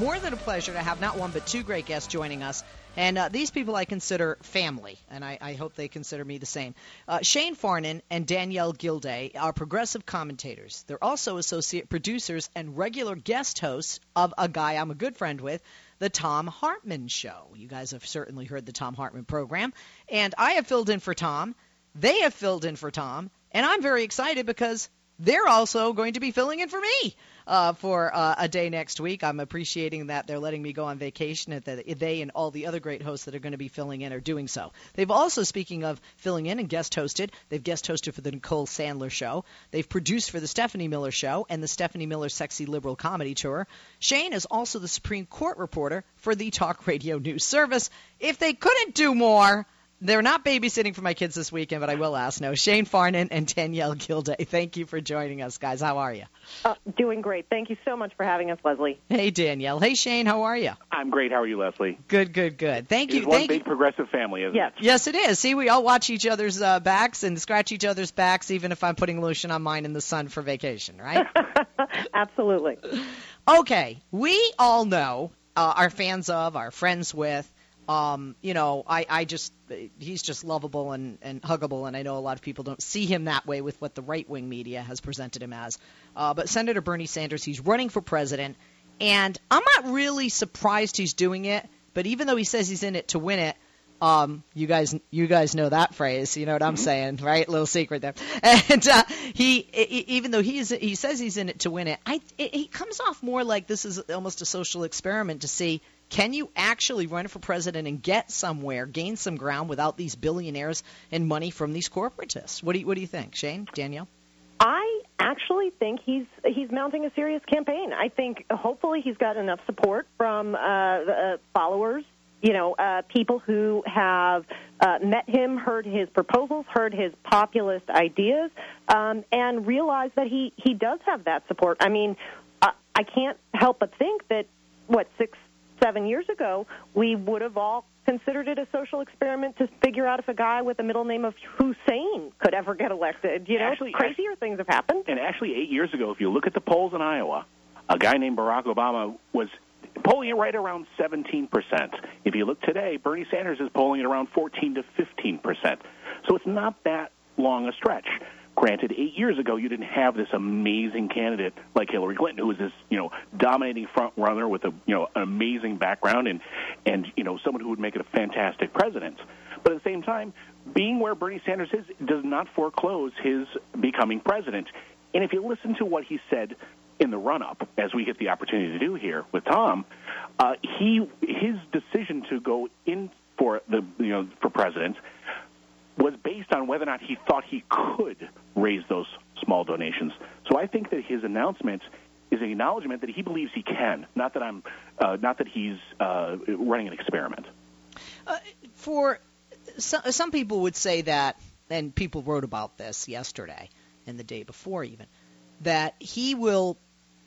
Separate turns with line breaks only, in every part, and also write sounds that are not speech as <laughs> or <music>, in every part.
More than a pleasure to have not one but two great guests joining us. And uh, these people I consider family, and I, I hope they consider me the same. Uh, Shane Farnan and Danielle Guilday are progressive commentators. They're also associate producers and regular guest hosts of a guy I'm a good friend with, The Thom Hartmann Show. You guys have certainly heard the Thom Hartmann program. And I have filled in for Thom. They have filled in for Thom. And I'm very excited because they're also going to be filling in for me uh, for uh, a day next week. I'm appreciating that they're letting me go on vacation, and that they and all the other great hosts that are going to be filling in are doing so. They've also, speaking of filling in and guest hosted, they've guest hosted for the Nicole Sandler Show. They've produced for the Stephanie Miller Show and the Stephanie Miller Sexy Liberal Comedy Tour. Shane is also the Supreme Court reporter for the Talk Radio News Service. If they couldn't do more, they're not babysitting for my kids this weekend, but I will ask. No, Shane Farnan and Danielle Guilday. Thank you for joining us, guys. How are you?
Uh, doing great. Thank you so much for having us, Leslie.
Hey, Danielle. Hey, Shane. How are you?
I'm great. How are you, Leslie?
Good, good, good. Thank you.
It's one
Thank
big
you.
progressive family, isn't
Yes.
it?
Yes, it is. See, we all watch each other's uh, backs and scratch each other's backs, even if I'm putting lotion on mine in the sun for vacation, right? <laughs>
Absolutely.
Okay, we all know, uh, are fans of, are friends with. Um, you know, I, I just, he's just lovable and, and huggable, and I know a lot of people don't see him that way with what the right wing media has presented him as. Uh, but Senator Bernie Sanders, he's running for president, and I'm not really surprised he's doing it, but even though he says he's in it to win it, um, you guys, you guys know that phrase. You know what I'm saying, right? Little secret there. <laughs> And uh, he, e- even though he's, he says he's in it to win it, I, it, he comes off more like this is almost a social experiment to see can you actually run for president and get somewhere, gain some ground without these billionaires and money from these corporatists. What do you, what do you think, Shane, Danielle?
I actually think he's he's mounting a serious campaign. I think hopefully he's got enough support from uh, uh, followers, you know, uh, people who have uh, met him, heard his proposals, heard his populist ideas, um, and realized that he he does have that support. I mean, uh, I can't help but think that what six seven years ago we would have all considered it a social experiment to figure out if a guy with the middle name of Hussein could ever get elected. You know,
Actually,
crazier things have happened.
And actually, eight years ago, if you look at the polls in Iowa, a guy named Barack Obama was polling it right around 17%. If you look today, Bernie Sanders is polling at around 14 to 15%. So it's not that long a stretch. Granted, eight years ago, you didn't have this amazing candidate like Hillary Clinton, who was this, you know, dominating front runner with a, you know, an amazing background and, and, you know, someone who would make it a fantastic president. But at the same time, being where Bernie Sanders is does not foreclose his becoming president. And if you listen to what he said in the run-up, as we get the opportunity to do here with Thom, uh, he his decision to go in for the you know for president was based on whether or not he thought he could raise those small donations. So I think that his announcement is an acknowledgement that he believes he can, not that I'm, uh, not that he's uh, running an experiment.
Uh, for some, some people would say that, and people wrote about this yesterday and the day before even, that he will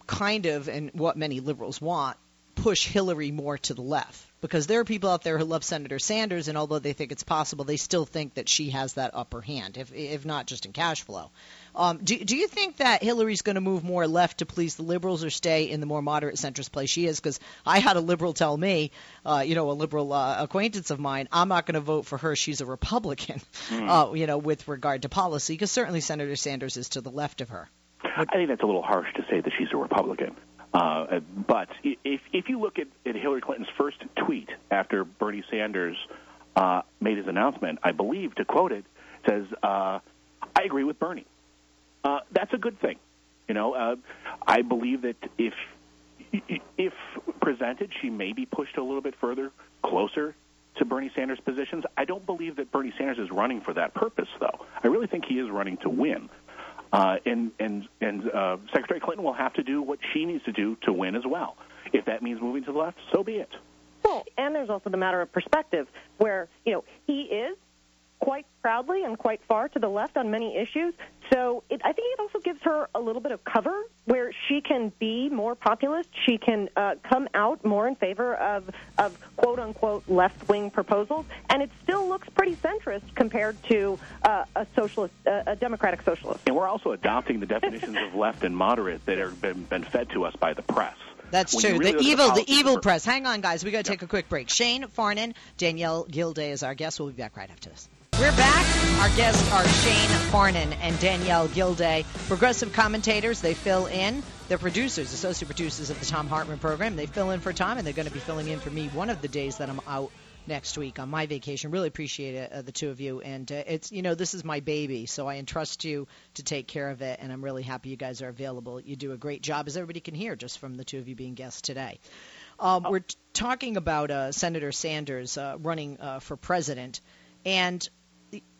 kind of, and what many liberals want, push Hillary more to the left. Because there are people out there who love Senator Sanders, and although they think it's possible, they still think that she has that upper hand, if, if not just in cash flow. Um, do, do you think that Hillary's going to move more left to please the liberals or stay in the more moderate centrist place she is? Because I had a liberal tell me, uh, you know, a liberal uh, acquaintance of mine, I'm not going to vote for her. She's a Republican, uh, you know, with regard to policy, because certainly Senator Sanders is to the left of her.
I think that's a little harsh to say that she's a Republican. Uh, but if if you look at, at Hillary Clinton's first tweet after Bernie Sanders uh, made his announcement, I believe to quote it says, uh, "I agree with Bernie." Uh, that's a good thing. You know, uh, I believe that if if presented, she may be pushed a little bit further, closer to Bernie Sanders' positions. I don't believe that Bernie Sanders is running for that purpose, though. I really think he is running to win. Uh, and and and uh, Secretary Clinton will have to do what she needs to do to win as well. If that means moving to the left, so be it.
Well, and there's also the matter of perspective, where you know he is quite proudly and quite far to the left on many issues. So it, I think it also gives her a little bit of cover where she can be more populist. She can uh, come out more in favor of, of quote unquote left wing proposals, and it still looks pretty centrist compared to uh, a socialist, uh, a democratic socialist.
And we're also adopting the definitions of left and moderate that have been, been fed to us by the press.
That's
When you
true.
really
the
look at
evil, the evil press. Hang on, guys. We got to take a quick break. Shane Farnan, Danielle Guilday is our guest. We'll be back right after this. We're back. Our guests are Shane Farnan and Danielle Guilday, progressive commentators. They fill in. They're producers, associate producers of the Thom Hartmann program. They fill in for Thom, and they're going to be filling in for me one of the days that I'm out next week on my vacation. Really appreciate it, uh, the two of you. And uh, it's you know this is my baby, so I entrust you to take care of it, and I'm really happy you guys are available. You do a great job, as everybody can hear just from the two of you being guests today. Um, we're t- talking about uh, Senator Sanders uh, running uh, for president, and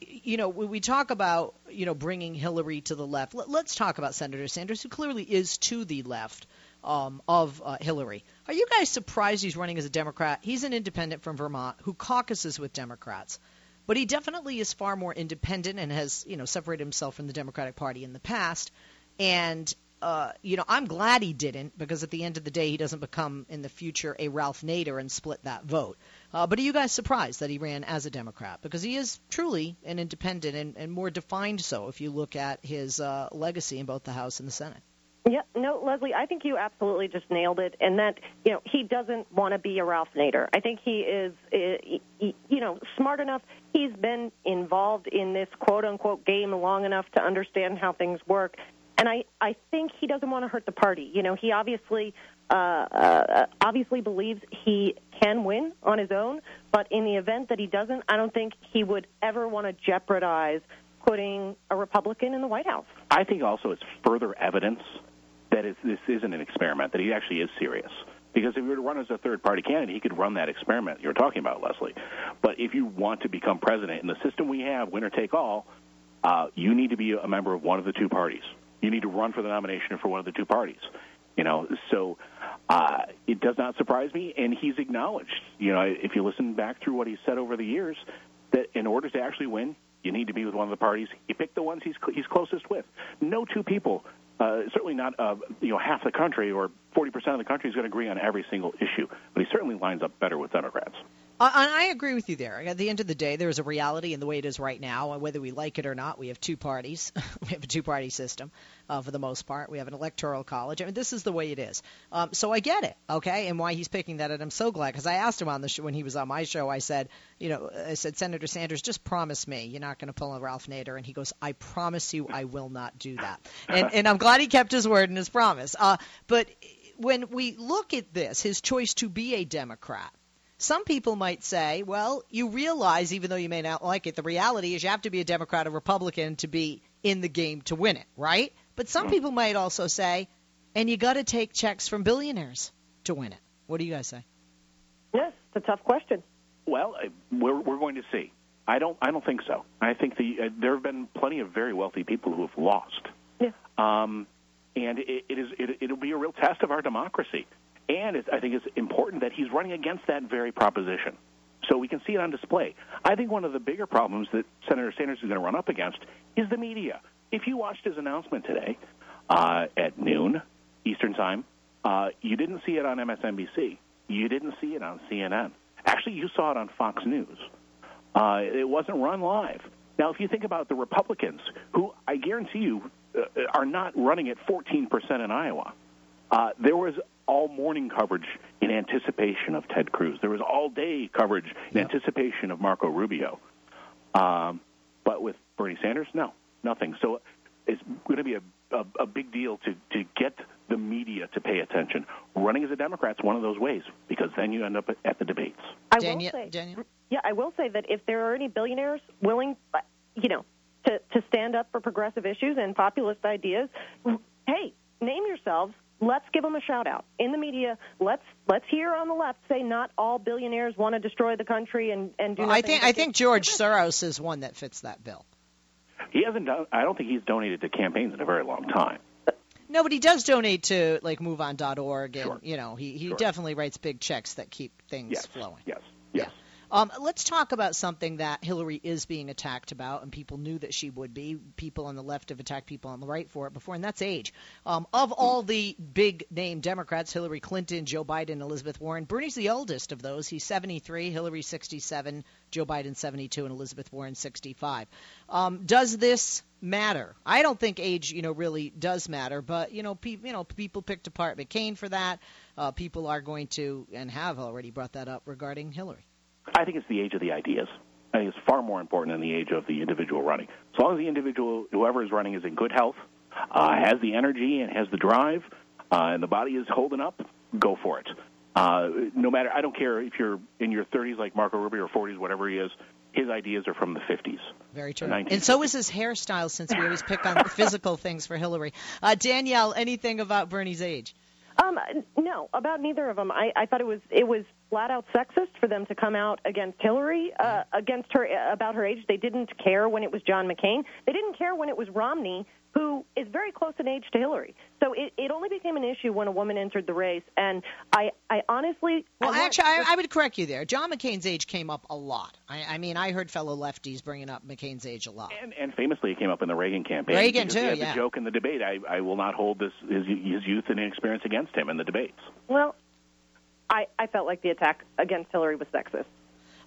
you know when we talk about you know bringing Hillary to the left. Let, let's talk about Senator Sanders, who clearly is to the left um, of uh, Hillary. Are you guys surprised he's running as a Democrat? He's an independent from Vermont who caucuses with Democrats. But he definitely is far more independent and has, you know, separated himself from the Democratic Party in the past. And uh, you know, I'm glad he didn't because at the end of the day, he doesn't become in the future a Ralph Nader and split that vote. Uh, but are you guys surprised that he ran as a Democrat? Because he is truly an independent and, and more defined so if you look at his uh, legacy in both the House and the Senate.
Yeah, no, Leslie, I think you absolutely just nailed it, and that you know he doesn't want to be a Ralph Nader. I think he is, uh, you know, smart enough. He's been involved in this quote unquote game long enough to understand how things work, and I I think he doesn't want to hurt the party. You know, he obviously uh, uh, obviously believes he can win on his own, but in the event that he doesn't, I don't think he would ever want to jeopardize putting a Republican in the White House.
I think also it's further evidence that this isn't an experiment, that he actually is serious. Because if he were to run as a third party candidate, he could run that experiment you're talking about, Leslie. But if you want to become president in the system we have, winner take all, uh, you need to be a member of one of the two parties. You need to run for the nomination for one of the two parties. You know, so uh, it does not surprise me, and he's acknowledged. You know, if you listen back through what he's said over the years, that in order to actually win, you need to be with one of the parties. He picked the ones he's he's closest with. No two people, uh, certainly not uh, you know half the country or 40 percent of the country is going to agree on every single issue. But he certainly lines up better with Democrats.
Uh, and I agree with you there. At the end of the day, there is a reality in the way it is right now, and whether we like it or not, we have two parties. <laughs> we have a two-party system uh, for the most part. We have an electoral college. I mean, this is the way it is. Um, so I get it, okay, and why he's picking that, and I'm so glad because I asked him on the show when he was on my show. I said, you know, I said, Senator Sanders, just promise me you're not going to pull a Ralph Nader, and he goes, I promise you, I will not do that. and, and I'm glad he kept his word and his promise. Uh, but when we look at this, his choice to be a Democrat some people might say, well, you realize, even though you may not like it, the reality is you have to be a Democrat or Republican to be in the game to win it, right? But some people might also say, and you got to take checks from billionaires to win it. What do you guys say?
Yes, it's a tough question.
Well, uh, we're we're going to see. I don't I don't think so. I think the uh, there have been plenty of very wealthy people who have lost.
Yeah.
Um, and it, it is it, it'll be a real test of our democracy. And I think it's important that he's running against that very proposition. So we can see it on display. I think one of the bigger problems that Senator Sanders is going to run up against is the media. If you watched his announcement today uh, at noon Eastern Time, uh, you didn't see it on MSNBC. You didn't see it on CNN. Actually, you saw it on Fox News. Uh, it wasn't run live. Now, if you think about the Republicans, who I guarantee you uh, are not running at 14% in Iowa, uh, there was all morning coverage in anticipation of Ted Cruz. There was all day coverage in
Yeah.
anticipation of Marco Rubio. Um, but with Bernie Sanders, no, nothing. So it's going to be a, a, a big deal to, to get the media to pay attention. Running as a Democrat is one of those ways because then you end up at, at the debates.
I
Daniel-
will say,
Daniel?
yeah, I will say that if there are any billionaires willing, you know, to to stand up for progressive issues and populist ideas, hey, name yourselves. Let's give them a shout out in the media. Let's let's hear on the left say not all billionaires want to destroy the country and and do
Well. I think I think George Soros is one that fits that bill.
He hasn't done. I don't think he's donated to campaigns in a very long time.
No, but he does donate to like MoveOn.org, and
Sure.
you know he he
Sure.
definitely writes big checks that keep things
Yes.
flowing.
Yes. Yes.
Um, let's talk about something that Hillary is being attacked about, and people knew that she would be. People on the left have attacked people on the right for it before, and that's age. Um, of all the big name Democrats, Hillary Clinton, Joe Biden, Elizabeth Warren, Bernie's the oldest of those. He's 73, Hillary 67, Joe Biden 72, and Elizabeth Warren 65. Um, does this matter? I don't think age, you know, really does matter, but you know, pe- you know, people picked apart McCain for that. uh, people are going to and have already brought that up regarding Hillary.
I think it's the age of the ideas. I think it's far more important than the age of the individual running. As long as the individual, whoever is running, is in good health, uh, has the energy and has the drive, uh, and the body is holding up, go for it. Uh, no matter, I don't care if you're in your 30s like Marco Rubio or 40s, whatever he is. His ideas are from the 50s.
Very true. And so is his hairstyle, since we always pick on <laughs> physical things for Hillary. Uh, Danielle, anything about Bernie's age?
Um, no, about neither of them. I, I thought it was it was flat out sexist for them to come out against Hillary, uh, against her about her age. They didn't care when it was John McCain. They didn't care when it was Romney who is very close in age to Hillary. So it, it only became an issue when a woman entered the race. And I, I honestly.
Well,
I
actually, I, I, would correct you there. John McCain's age came up a lot. I, I mean, I heard fellow lefties bringing up McCain's age a lot.
And, and famously, it came up in the Reagan campaign.
Reagan, too,
had
yeah.
The joke in the debate I, I will not hold this his, his youth and inexperience against him in the debates.
Well, I, I felt like the attack against Hillary was sexist.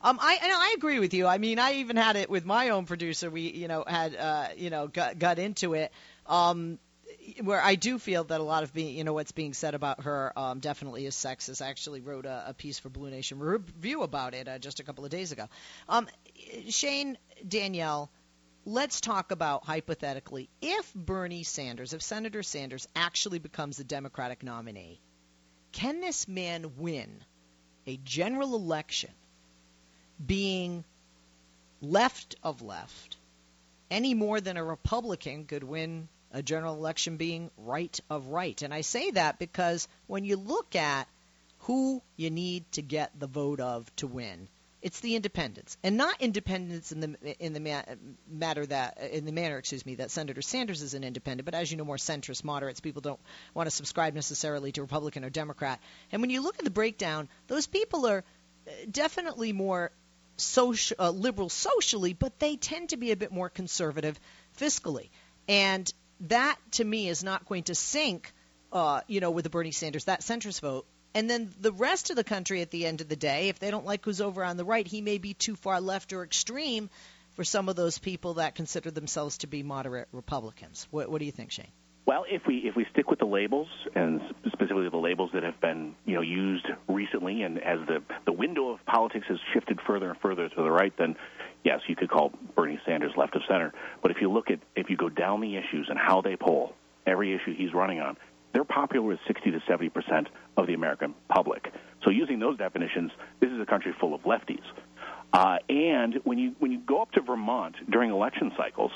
Um, I I agree with you. I mean, I even had it with my own producer. We, you know, had uh, you know, got got into it. Um, where I do feel that a lot of being, you know, what's being said about her um, definitely is sexist. I actually wrote a, a piece for Blue Nation Review about it uh, just a couple of days ago. Um, Shane, Danielle, let's talk about hypothetically if Bernie Sanders, if Senator Sanders actually becomes the Democratic nominee, can this man win a general election being left of left any more than a Republican could win a general election being right of right. And I say that because when you look at who you need to get the vote of to win, it's the independents, and not independents in the in the ma- matter that in the manner, excuse me, that Senator Sanders is an independent. But as you know, more centrist moderates people don't want to subscribe necessarily to Republican or Democrat. And when you look at the breakdown, those people are uh, definitely more social, uh, liberal socially, but they tend to be a bit more conservative fiscally. And that to me is not going to sync, uh, you know, with the Bernie Sanders that centrist vote. And then the rest of the country, at the end of the day, if they don't like who's over on the right, he may be too far left or extreme for some of those people that consider themselves to be moderate Republicans. What, what do you think, Shane?
Well, if we if we stick with the labels and specifically the labels that have been you know used recently, and as the the window of politics has shifted further and further to the right, then yes, you could call Bernie Sanders left of center. But if you look at if you go down the issues and how they poll, every issue he's running on, popular with 60 to 70 percent of the American public. So using those definitions, this is a country full of lefties. Uh, and when you when you go up to Vermont during election cycles,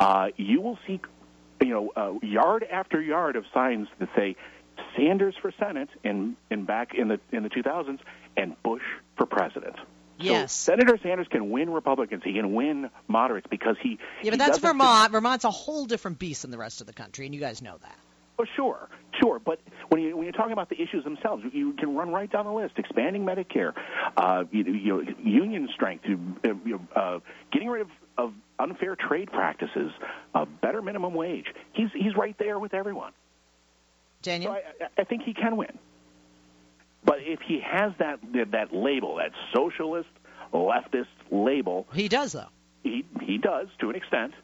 uh, you will see you know, uh, yard after yard of signs that say Sanders for Senate in, in back in the in the 2000s and Bush for president.
Yes.
So Senator Sanders can win Republicans. He can win moderates because he.
Yeah, but that's Vermont. Vermont's a whole different beast than the rest of the country, and you guys know that.
Oh, sure, sure. But when you when you're talking about the issues themselves, you can run right down the list: expanding Medicare, uh, you, you know, union strength, you, uh, uh, getting rid of, of unfair trade practices, uh, better minimum wage. He's he's right there with everyone.
Daniel?
So I, I think he can win. But if he has that that label, that socialist leftist label,
he does, though.
he he does to an extent.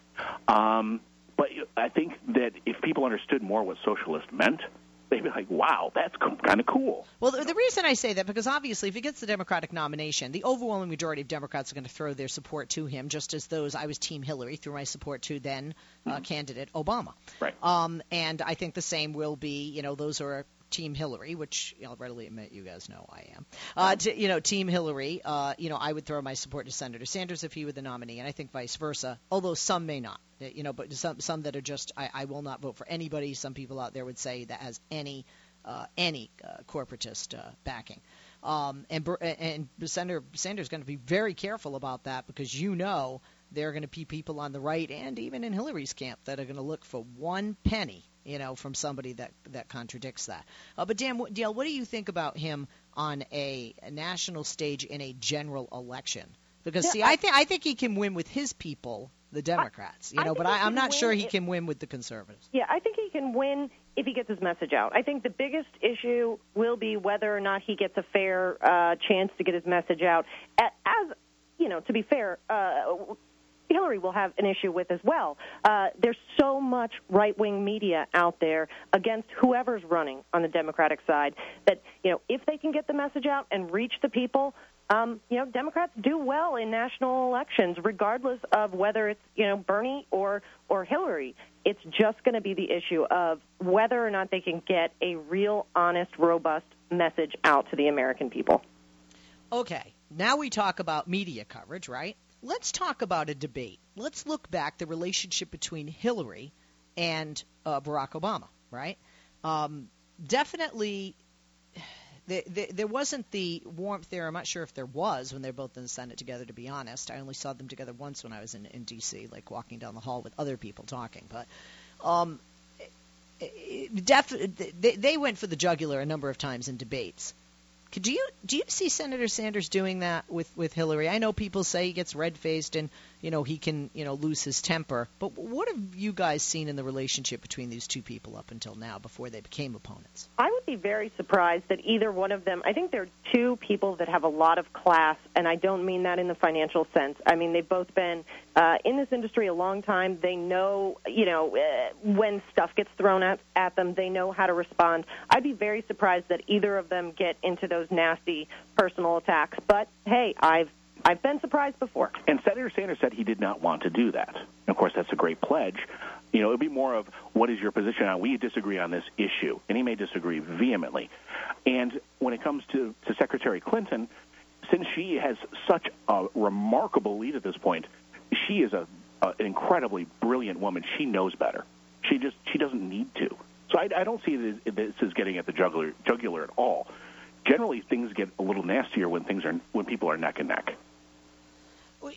Um, but I think that if people understood more what socialist meant, they'd be like, "Wow, that's kind of cool."
Well, the, the reason I say that because obviously, if he gets the Democratic nomination, the overwhelming majority of Democrats are going to throw their support to him, just as those I was Team Hillary threw my support to then uh, candidate Obama.
Right.
Um, and I think the same will be, you know, those who are Team Hillary, which I'll readily admit you guys know I am. Uh, to, you know, Team Hillary, uh, you know, I would throw my support to Senator Sanders if he were the nominee, and I think vice versa. Although some may not, you know, but some some that are just I, I will not vote for anybody. Some people out there would say that has any uh, any uh, corporatist uh, backing. Um, and and Senator Sanders is going to be very careful about that because you know there are going to be people on the right and even in Hillary's camp that are going to look for one penny, you know, from somebody that that contradicts that. Uh, but Dan, what, Dale, what do you think about him on a, a national stage in a general election? Because
Yeah,
see,
I-
I think I think he can win with his people, the Democrats, you know,
think
but I, I'm not sure he can win with the conservatives.
Yeah, I think he can win if he gets his message out. I think the biggest issue will be whether or not he gets a fair uh, chance to get his message out. As you know, to be fair, uh, Hillary will have an issue with as well. Uh, there's so much right wing media out there against whoever's running on the Democratic side that, you know, if they can get the message out and reach the people, um, you know, Democrats do well in national elections, regardless of whether it's, you know, Bernie or, or Hillary. It's just going to be the issue of whether or not they can get a real, honest, robust message out to the American people.
Okay, now we talk about media coverage, right? Let's talk about a debate. Let's look back the relationship between Hillary and uh, Barack Obama, right? Um, definitely, <sighs> the, the, there wasn't the warmth there. I'm not sure if there was when they were both in the Senate together. To be honest, I only saw them together once when I was in, in D.C., like walking down the hall with other people talking. But um, def- they, they went for the jugular a number of times in debates. Could you do you see Senator Sanders doing that with with Hillary? I know people say he gets red faced and you know he can you know lose his temper, but what have you guys seen in the relationship between these two people up until now before they became opponents?
I would be very surprised that either one of them. I think they're two people that have a lot of class, and I don't mean that in the financial sense. I mean they've both been uh, in this industry a long time. They know you know uh, when stuff gets thrown at at them, they know how to respond. I'd be very surprised that either of them get into those those nasty personal attacks. But hey, I've I've been surprised before.
And Senator Sanders said he did not want to do that. of course, that's a great pledge. You know, it would be more of what is your position on we disagree on this issue, and he may disagree vehemently. And when it comes to, to Secretary Clinton, since she has such a remarkable lead at this point, she is a, a an incredibly brilliant woman. She knows better. She just she doesn't need to. So I, I don't see this, this as getting at the jugular, jugular at all generally things get a little nastier when things are when people are neck and neck.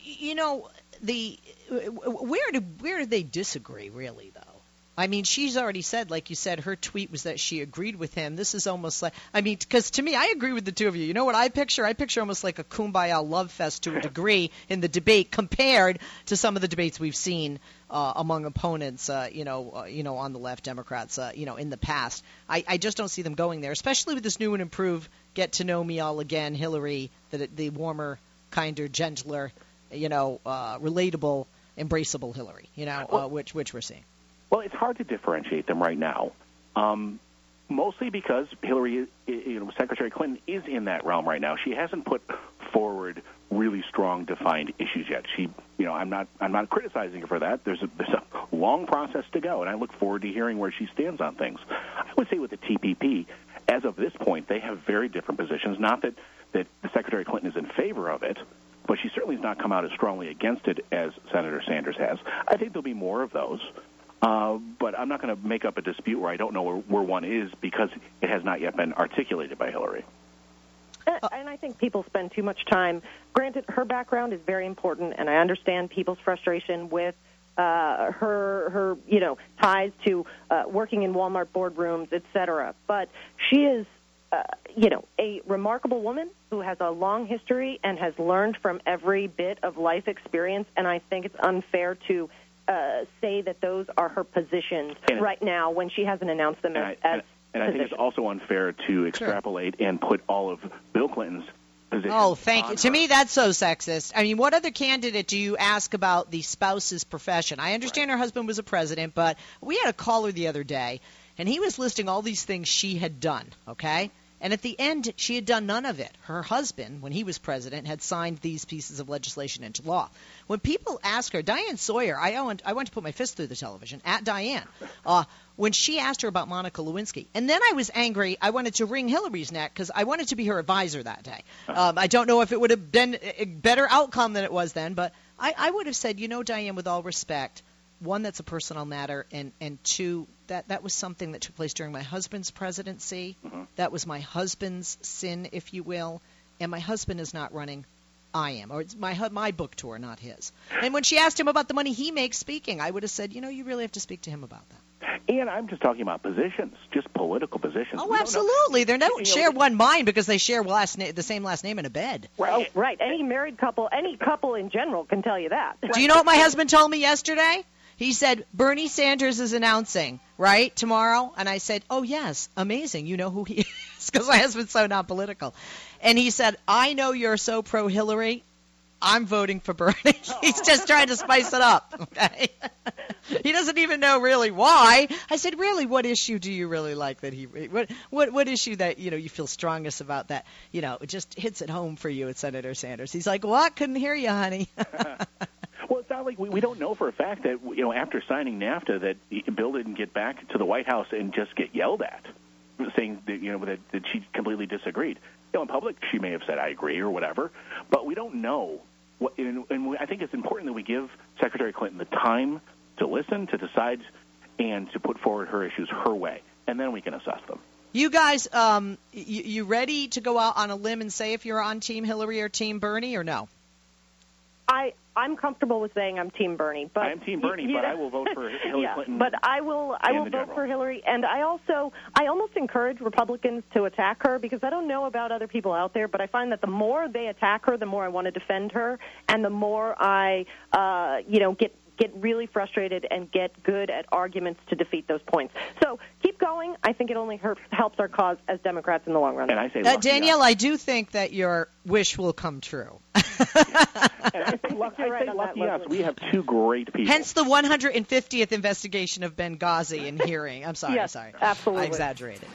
You know, the where do where do they disagree really though? I mean, she's already said, like you said, her tweet was that she agreed with him. This is almost like, I mean, because to me, I agree with the two of you. You know what I picture? I picture almost like a kumbaya love fest to a <laughs> degree in the debate compared to some of the debates we've seen uh, among opponents, uh, you know, uh, you know, on the left, Democrats, uh, you know, in the past. I, I just don't see them going there, especially with this new and improved "Get to Know Me All Again" Hillary, the the warmer, kinder, gentler, you know, uh, relatable, embraceable Hillary, you know, uh, which which we're seeing.
Well, it's hard to differentiate them right now. Um, mostly because Hillary, you know, Secretary Clinton is in that realm right now. She hasn't put forward really strong, defined issues yet. She, you know, I'm not, I'm not criticizing her for that. There's a, there's a long process to go, and I look forward to hearing where she stands on things. I would say with the TPP, as of this point, they have very different positions. Not that that Secretary Clinton is in favor of it, but she certainly has not come out as strongly against it as Senator Sanders has. I think there'll be more of those. Uh, but I'm not going to make up a dispute where I don't know where, where one is because it has not yet been articulated by Hillary.
Uh, and I think people spend too much time. Granted, her background is very important, and I understand people's frustration with uh, her her you know ties to uh, working in Walmart boardrooms, et cetera. But she is uh, you know a remarkable woman who has a long history and has learned from every bit of life experience. And I think it's unfair to uh, say that those are her positions and right now when she hasn't announced them as. I, as
and I think it's also unfair to extrapolate sure. and put all of Bill Clinton's positions.
Oh, thank you.
Her.
To me, that's so sexist. I mean, what other candidate do you ask about the spouse's profession? I understand right. her husband was a president, but we had a caller the other day, and he was listing all these things she had done. Okay. And at the end, she had done none of it. Her husband, when he was president, had signed these pieces of legislation into law. When people ask her, Diane Sawyer, I went, I went to put my fist through the television at Diane. Uh, when she asked her about Monica Lewinsky, and then I was angry. I wanted to wring Hillary's neck because I wanted to be her advisor that day. <laughs> Um, I don't know if it would have been a better outcome than it was then, but I, I would have said, you know, Diane, with all respect, one that's a personal matter and and two that that was something that took place during my husband's presidency mm-hmm. that was my husband's sin if you will and my husband is not running I am, or it's my my book tour, not his. And when she asked him about the money he makes speaking, I would have said, you know, you really have to speak to him about that.
And I'm just talking about positions, just political positions.
Oh, absolutely. They don't share one mind because they share last na- the same last name in a bed.
Right. Oh, right. Any married couple, any couple in general can tell you that.
Do you know what my husband told me yesterday? He said, Bernie Sanders is announcing, right, tomorrow? And I said, oh, yes, amazing. You know who he <laughs> is because my husband's so not political. And he said, I know you're so pro Hillary. I'm voting for Bernie. <laughs> He's just trying to spice it up. <laughs> Okay. he doesn't even know really why. I said, really, what issue do you really like that he? What what what issue that you know you feel strongest about that? You know, it just hits it home for you at Senator Sanders. He's like, what? Couldn't hear you, honey.
Not like we, we don't know for a fact that you know after signing NAFTA that Bill didn't get back to the White House and just get yelled at, saying that you know that, that she completely disagreed. You know, in public she may have said I agree or whatever, but we don't know. What, and, and I think it's important that we give Secretary Clinton the time to listen, to decide, and to put forward her issues her way, and then we can assess them.
You guys, um, you, you ready to go out on a limb and say if you're on Team Hillary or Team Bernie or no?
I'm comfortable with saying I'm Team Bernie, but
I'm Team Bernie,
you,
but
know,
I will vote for <laughs> Hillary
yeah,
Clinton.
But I will I will vote
general.
for Hillary, and I also I almost encourage Republicans to attack her because I don't know about other people out there, but I find that the more they attack her, the more I want to defend her, and the more I uh, you know get get really frustrated and get good at arguments to defeat those points. So keep going. I think it only helps our cause as Democrats in the long run.
and I say,
Uh,
lucky
Danielle,
us.
I do think that your wish will come true.
And <laughs> I say, luck, I
right
say
on
lucky us. We have two great people.
Hence the 150th investigation of Benghazi and hearing. I'm sorry,
Yes,
sorry.
absolutely.
I exaggerated.